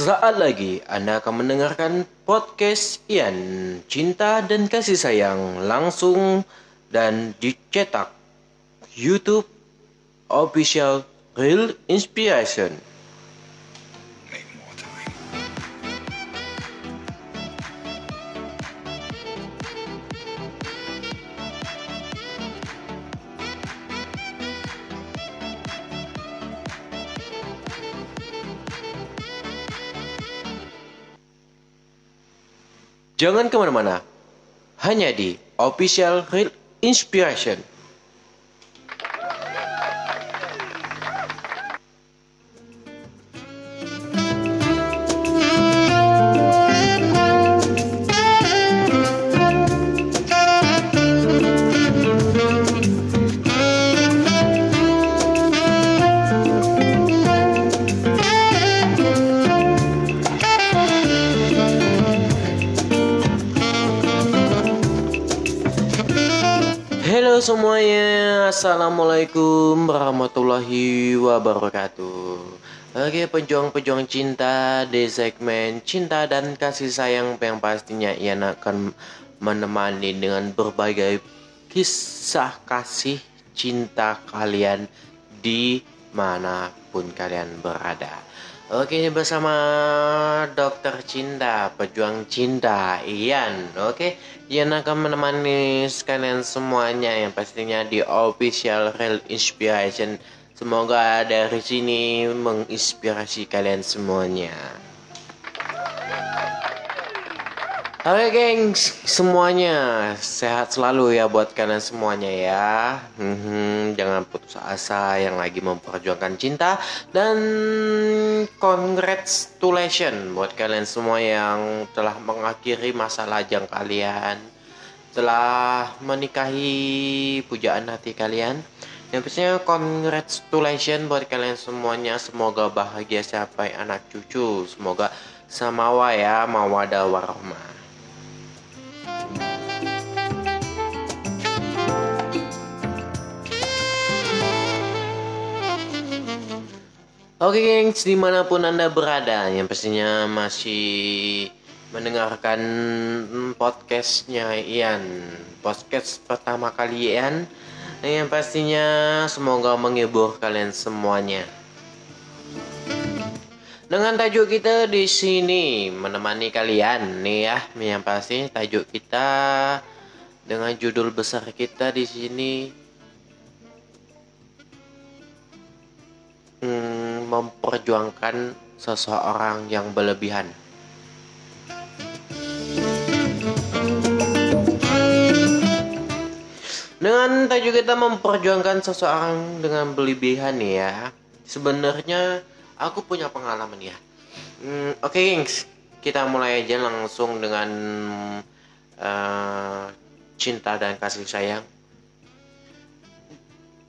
Sesaat lagi Anda akan mendengarkan podcast Ian Cinta dan Kasih Sayang langsung dan dicetak YouTube Official Real Inspiration. Jangan ke mana-mana, hanya di Official Real Inspiration. Semuanya, Assalamualaikum warahmatullahi wabarakatuh. Oke pejuang-pejuang cinta di segmen cinta dan kasih sayang yang pastinya Ian akan menemani dengan berbagai kisah kasih cinta kalian di mana pun kalian berada Oke bersama dokter cinta, pejuang cinta Ian. Oke Ian akan menemani sekalian semuanya yang pastinya di official Real Inspiration. Semoga dari sini menginspirasi kalian semuanya Oke gengs, semuanya sehat selalu ya buat kalian semuanya ya. Mhm, jangan putus asa yang lagi memperjuangkan cinta dan congratulations buat kalian semua yang telah mengakhiri masa lajang kalian, telah menikahi pujaan hati kalian. Yang pastinya congratulations buat kalian semuanya. Semoga bahagia sampai anak cucu. Semoga samawa ya, mawadah warahmah. Oke gengs, di mana pun anda berada, yang pastinya masih mendengarkan podcastnya Ian, podcast pertama kali Ian, yang pastinya semoga menghibur kalian semuanya. Dengan tajuk kita di sini menemani kalian nih ya, yang pasti tajuk kita dengan judul besar kita di sini hmm, memperjuangkan seseorang yang berlebihan. Dengan tajuk kita memperjuangkan seseorang dengan berlebihan ya. Sebenarnya aku punya pengalaman ya. Hmm, Oke gengs, kita mulai aja langsung dengan eh, cinta dan kasih sayang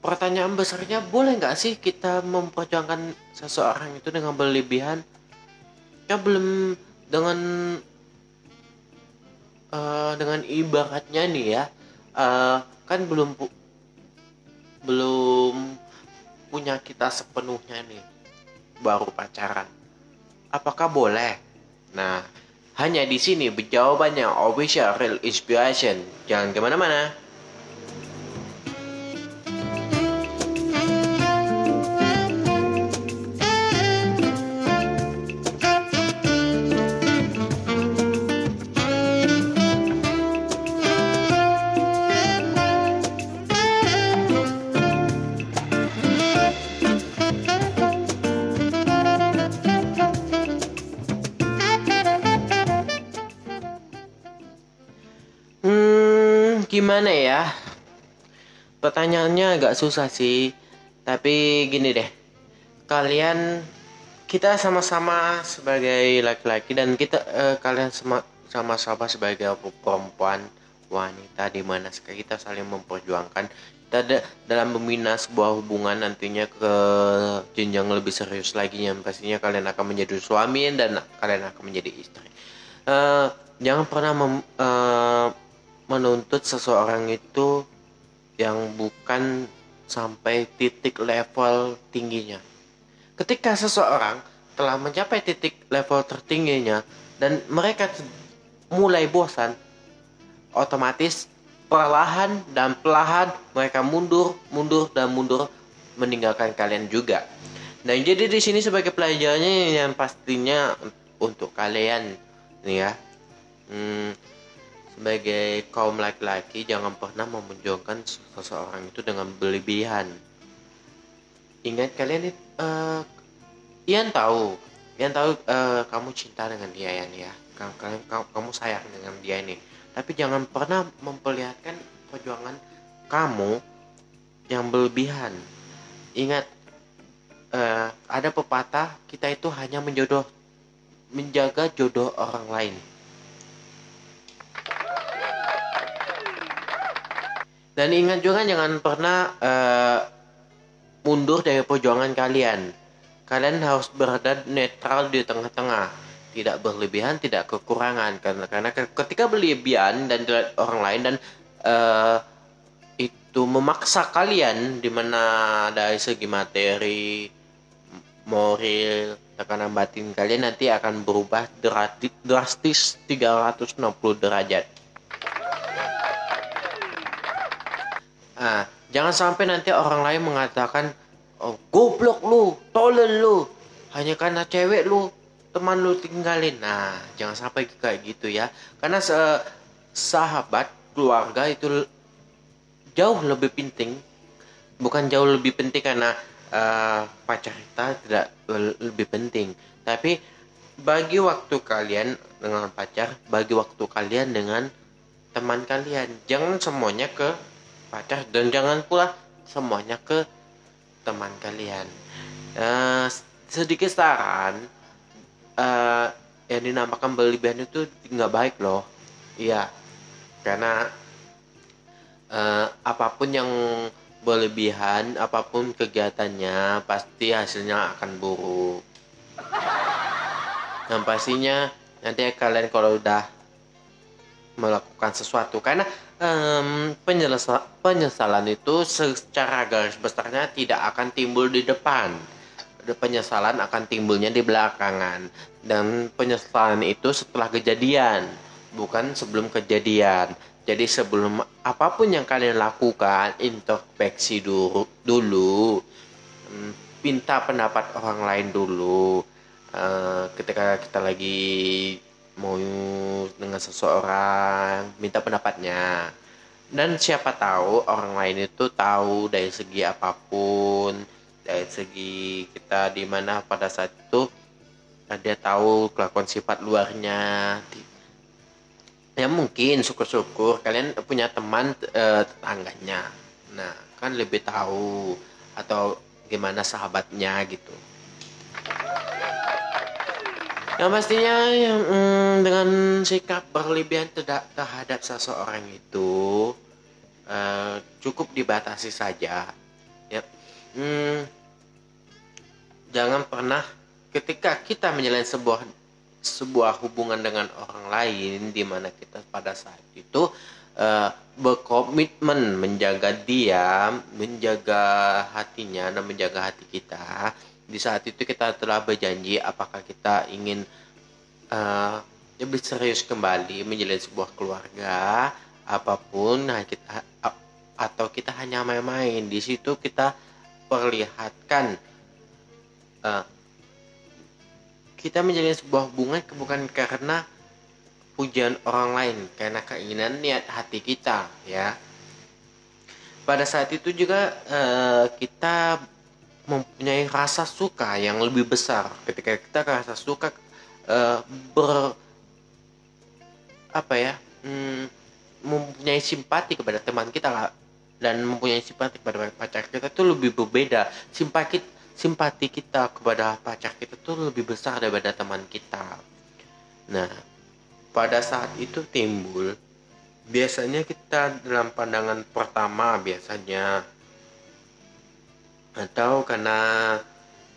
pertanyaan besarnya boleh nggak sih kita memperjuangkan seseorang itu dengan berlebihan? Ya belum dengan eh, dengan ibaratnya nih ya. Eh, kan belum pu- belum punya kita sepenuhnya nih baru pacaran. Apakah boleh? Nah hanya di sini jawabannya official real inspiration. Jangan ke mana-mana gimana ya? Pertanyaannya agak susah sih. Tapi gini deh. Kalian kita sama-sama sebagai laki-laki dan kita eh, kalian sama- sama-sama sebagai perempuan wanita di mana kita saling memperjuangkan kita dalam membina sebuah hubungan nantinya ke jenjang lebih serius lagi yang pastinya kalian akan menjadi suami dan kalian akan menjadi istri. Eh, jangan pernah mem- eh, menuntut seseorang itu yang bukan sampai titik level tingginya. Ketika seseorang telah mencapai titik level tertingginya dan mereka mulai bosan otomatis perlahan dan perlahan mereka mundur mundur dan mundur meninggalkan kalian juga dan jadi di sini sebagai pelajarannya yang pastinya untuk kalian nih ya hmm, sebagai kaum laki-laki jangan pernah memunculkan seseorang itu dengan berlebihan. Ingat kalian uh, Ian tahu? Ian tahu uh, kamu cinta dengan dia nih ya? Kalian kamu sayang dengan dia ini. Tapi jangan pernah memperlihatkan perjuangan kamu yang berlebihan. Ingat uh, ada pepatah kita itu hanya menjodoh menjaga jodoh orang lain dan ingat juga jangan pernah uh, mundur dari perjuangan kalian. Kalian harus berada netral di tengah-tengah, tidak berlebihan, tidak kekurangan. Karena karena ketika berlebihan dan orang lain dan uh, itu memaksa kalian di mana dari segi materi, moral, tekanan batin kalian nanti akan berubah drastis 360 derajat. Ah, Jangan sampai nanti orang lain mengatakan, oh, goblok lu, tolen lu, hanya karena cewek lu, teman lu tinggalin. Nah, jangan sampai kayak gitu ya. Karena se sahabat, keluarga itu jauh lebih penting. Bukan jauh lebih penting karena uh, pacar kita tidak lebih penting. Tapi bagi waktu kalian dengan pacar, bagi waktu kalian dengan teman kalian. Jangan semuanya ke pacar dan jangan pula semuanya ke teman kalian. Uh, sedikit saran uh, yang dinamakan berlebihan itu nggak baik loh. Iya karena uh, apa pun yang berlebihan apa pun kegiatannya pasti hasilnya akan buruk. Dan pastinya nanti kalian kalau udah melakukan sesuatu. Karena um, penyesalan itu secara garis besarnya tidak akan timbul di depan. Penyesalan akan timbulnya di belakangan. Dan penyesalan itu setelah kejadian bukan sebelum kejadian. Jadi sebelum apa pun yang kalian lakukan introspeksi dulu dulu minta pendapat orang lain dulu. Uh, ketika kita lagi mau dengan seseorang minta pendapatnya. Dan siapa tahu orang lain itu tahu dari segi apa pun dari segi kita di mana pada saat itu dia tahu kelakuan sifat luarnya. Ya mungkin syukur-syukur kalian punya teman eh, tetangganya. Nah kan lebih tahu atau gimana sahabatnya gitu yang pastinya yang mm, dengan sikap berlebihan terhadap seseorang itu uh, cukup dibatasi saja. Ya, mm, jangan pernah ketika kita menjalin sebuah sebuah hubungan dengan orang lain di mana kita pada saat itu uh, berkomitmen menjaga dia, menjaga hatinya dan menjaga hati kita di saat itu kita telah berjanji apakah kita ingin uh, lebih serius kembali menjalin sebuah keluarga apa pun nah kita atau kita hanya main-main. Di situ kita perlihatkan uh, kita menjalin sebuah hubungan bukan karena pujian orang lain karena keinginan niat hati kita ya. Pada saat itu juga uh, kita mempunyai rasa suka yang lebih besar. Ketika kita rasa suka uh, ber apa ya hmm, mempunyai simpati kepada teman kita lah. Dan mempunyai simpati kepada pacar kita itu lebih berbeda. Simpati simpati kita kepada pacar kita itu lebih besar daripada teman kita. Nah pada saat itu timbul biasanya kita dalam pandangan pertama biasanya atau karena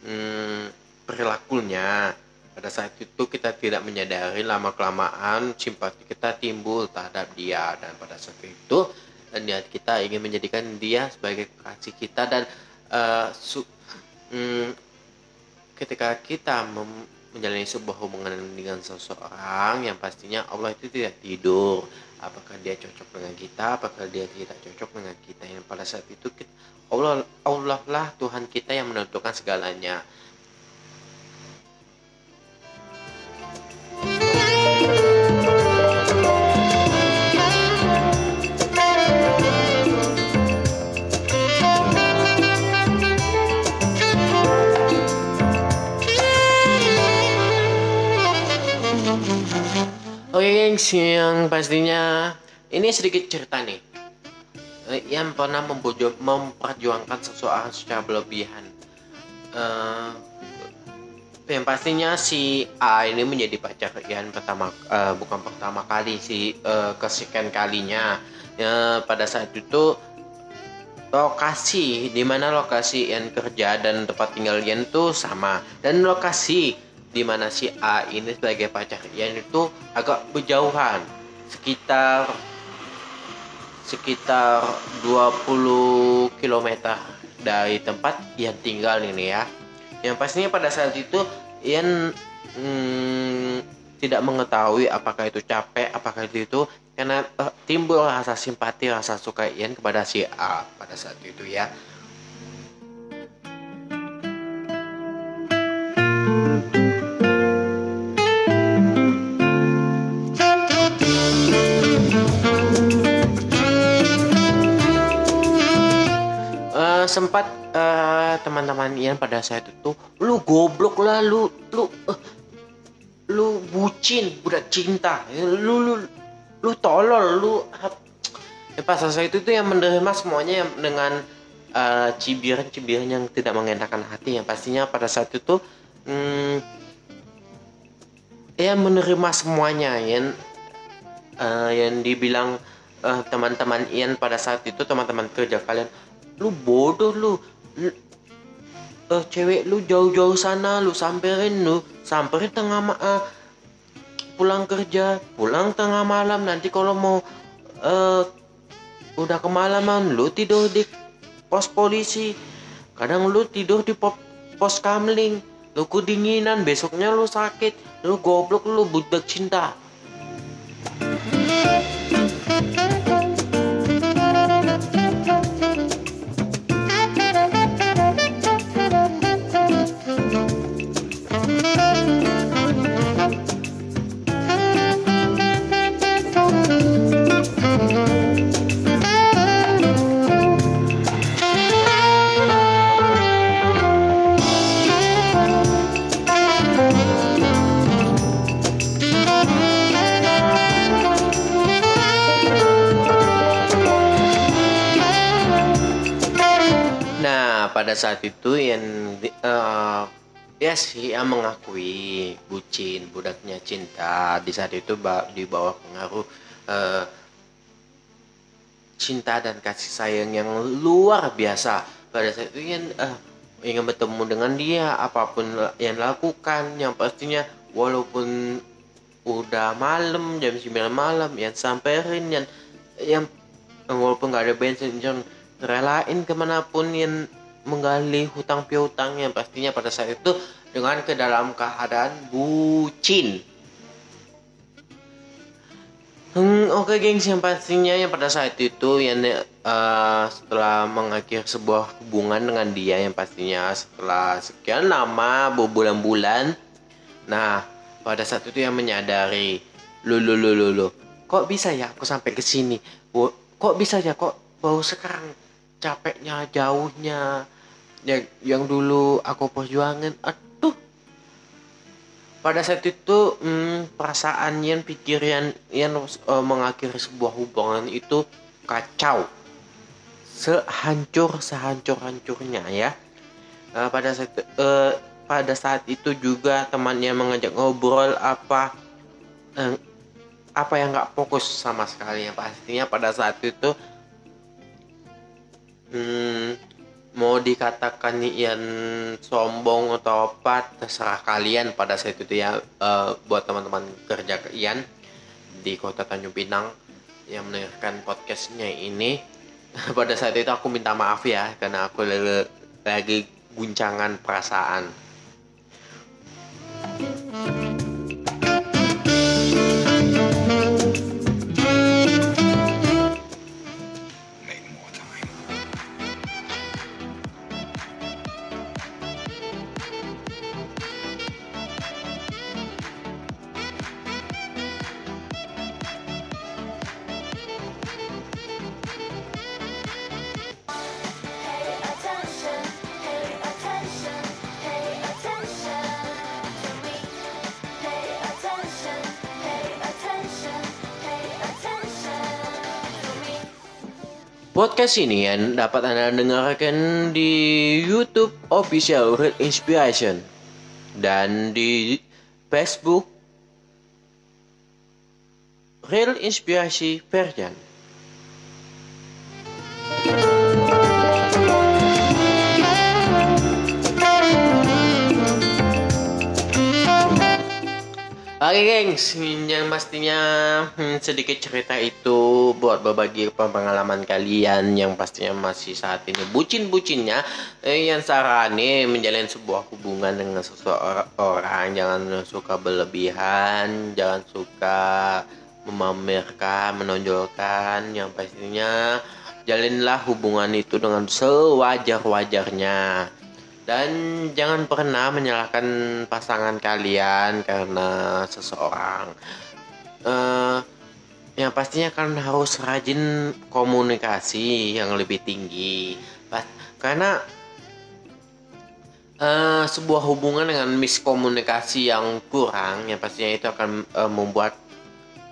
hmm, perilakunya pada saat itu kita tidak menyadari lama kelamaan simpati kita timbul terhadap dia. Dan pada saat itu niat kita ingin menjadikan dia sebagai kasih kita. Dan uh, su, hmm, ketika kita menjalani sebuah hubungan dengan seseorang yang pastinya Allah itu tidak tidur apakah dia cocok dengan kita? Apakah dia tidak cocok dengan kita? Yang pada saat itu kita, Allah Allah lah Tuhan kita yang menentukan segalanya Yang pastinya ini sedikit cerita nih Eh, yang pernah membojo- memperjuangkan seseorang secara berlebihan. Eh, yang pastinya si A ini menjadi pacar Ian pertama, eh, bukan pertama kali si eh, kesekian kalinya. Ya, pada saat itu lokasi di mana lokasi Ian kerja dan tempat tinggal Ian tuh sama dan lokasi di mana si A ini sebagai pacar Ian itu agak berjauhan. Sekitar sekitar 20 km dari tempat Ian tinggal ini ya. Yang pastinya pada saat itu Ian hmm, tidak mengetahui apakah itu capek apakah itu itu karena eh, timbul rasa simpati rasa suka Ian kepada si A pada saat itu ya teman-teman Ian pada saat itu lu goblok lah lu lu eh, lu bucin budak cinta. Lu lu lu tolol lu ap- ya, pas saat itu tuh yang menerima semuanya yang dengan eh, cibiran-cibiran yang tidak mengenakan hati. Yang pastinya pada saat itu hmm, ya menerima semuanya yang eh, yang dibilang teman-teman Ian pada saat itu teman-teman kerja kalian lu bodoh Lu- eh cewek lu jauh-jauh sana lu samperin lu samperin tengah ma- eh, pulang kerja pulang tengah malam. Nanti kalau mau eh udah kemalaman lu tidur di pos polisi. Kadang lu tidur di po- pos kamling. Lu kedinginan besoknya lu sakit. Lu goblok lu budak cinta Nah, pada saat itu yang eh, ya sih mengakui bucin, budaknya cinta. Di saat itu di bawah pengaruh eh, cinta dan kasih sayang yang luar biasa. Pada saat itu yang eh, ingin bertemu dengan dia, apa pun yang lakukan, yang pastinya walaupun udah malam jam 9 malam yang samperin yang yang walaupun nggak ada bensin yang relain ke mana pun yang menggali hutang piutang yang pastinya pada saat itu dengan ke dalam keadaan bucin. Hmm, Oke gengs yang pastinya yang pada saat itu yang eh, setelah mengakhiri sebuah hubungan dengan dia yang pastinya setelah sekian lama berbulan-bulan Nah, pada saat itu yang menyadari, lu lu lu lu lu, kok bisa ya aku sampai ke sini? Kok bisa ya kok baru sekarang capeknya jauhnya yang yang dulu aku perjuangin, aduh. Pada saat itu hmm, perasaan yang pikiran yang eh, mengakhiri sebuah hubungan itu kacau, sehancur sehancur hancurnya ya. Eh, pada saat eh, pada saat itu juga temannya mengajak ngobrol apa eh, apa yang nggak fokus sama sekali yang pastinya pada saat itu hmm, mau dikatakan Ian sombong atau apa terserah kalian. Pada saat itu ya eh, buat teman-teman kerja ke Ian di kota Tanjung Pinang yang mendengarkan podcastnya ini pada saat itu aku minta maaf ya karena aku lagi guncangan perasaan Podcast ini yang dapat Anda dengarkan di YouTube Official Real Inspiration dan di Facebook Real Inspirasi Verjan. Oke gengs, yang pastinya hmm, sedikit cerita itu buat berbagi pengalaman kalian yang pastinya masih saat ini bucin-bucinnya eh, yang sarani menjalin sebuah hubungan dengan seseorang. Jangan suka berlebihan, jangan suka memamerkan, menonjolkan. Yang pastinya jalinlah hubungan itu dengan sewajar-wajarnya dan jangan pernah menyalahkan pasangan kalian karena seseorang. Eh, yang pastinya kan harus rajin komunikasi yang lebih tinggi. Karena eh, sebuah hubungan dengan miskomunikasi yang kurang, yang pastinya itu akan eh, membuat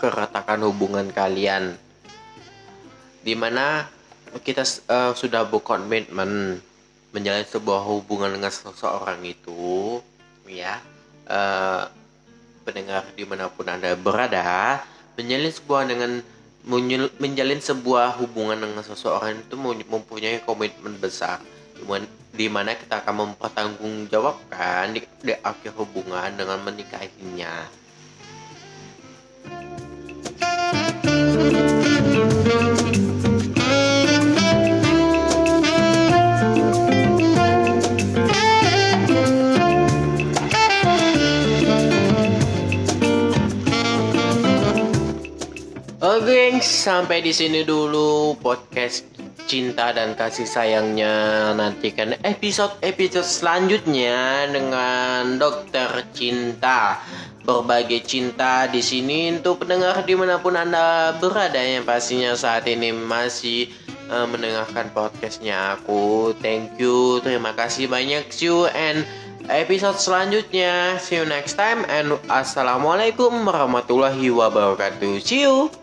keretakan hubungan kalian. Di mana kita eh, sudah berkomitmen menjalin sebuah hubungan dengan seseorang itu ya eh, pendengar di mana pun anda berada menjalin sebuah dengan menjalin sebuah hubungan dengan seseorang itu mem- mempunyai komitmen besar. Di mana- di mana kita akan mempertanggungjawabkan di, di akhir hubungan dengan menikahinya sampai di sini dulu podcast cinta dan kasih sayangnya. Nantikan episode-episode selanjutnya dengan Dokter Cinta. Berbagai cinta di sini untuk pendengar di mana pun anda berada yang pastinya saat ini masih eh, mendengarkan podcastnya aku. Thank you, terima kasih banyak. See you and episode selanjutnya. See you next time and assalamualaikum warahmatullahi wabarakatuh. See you.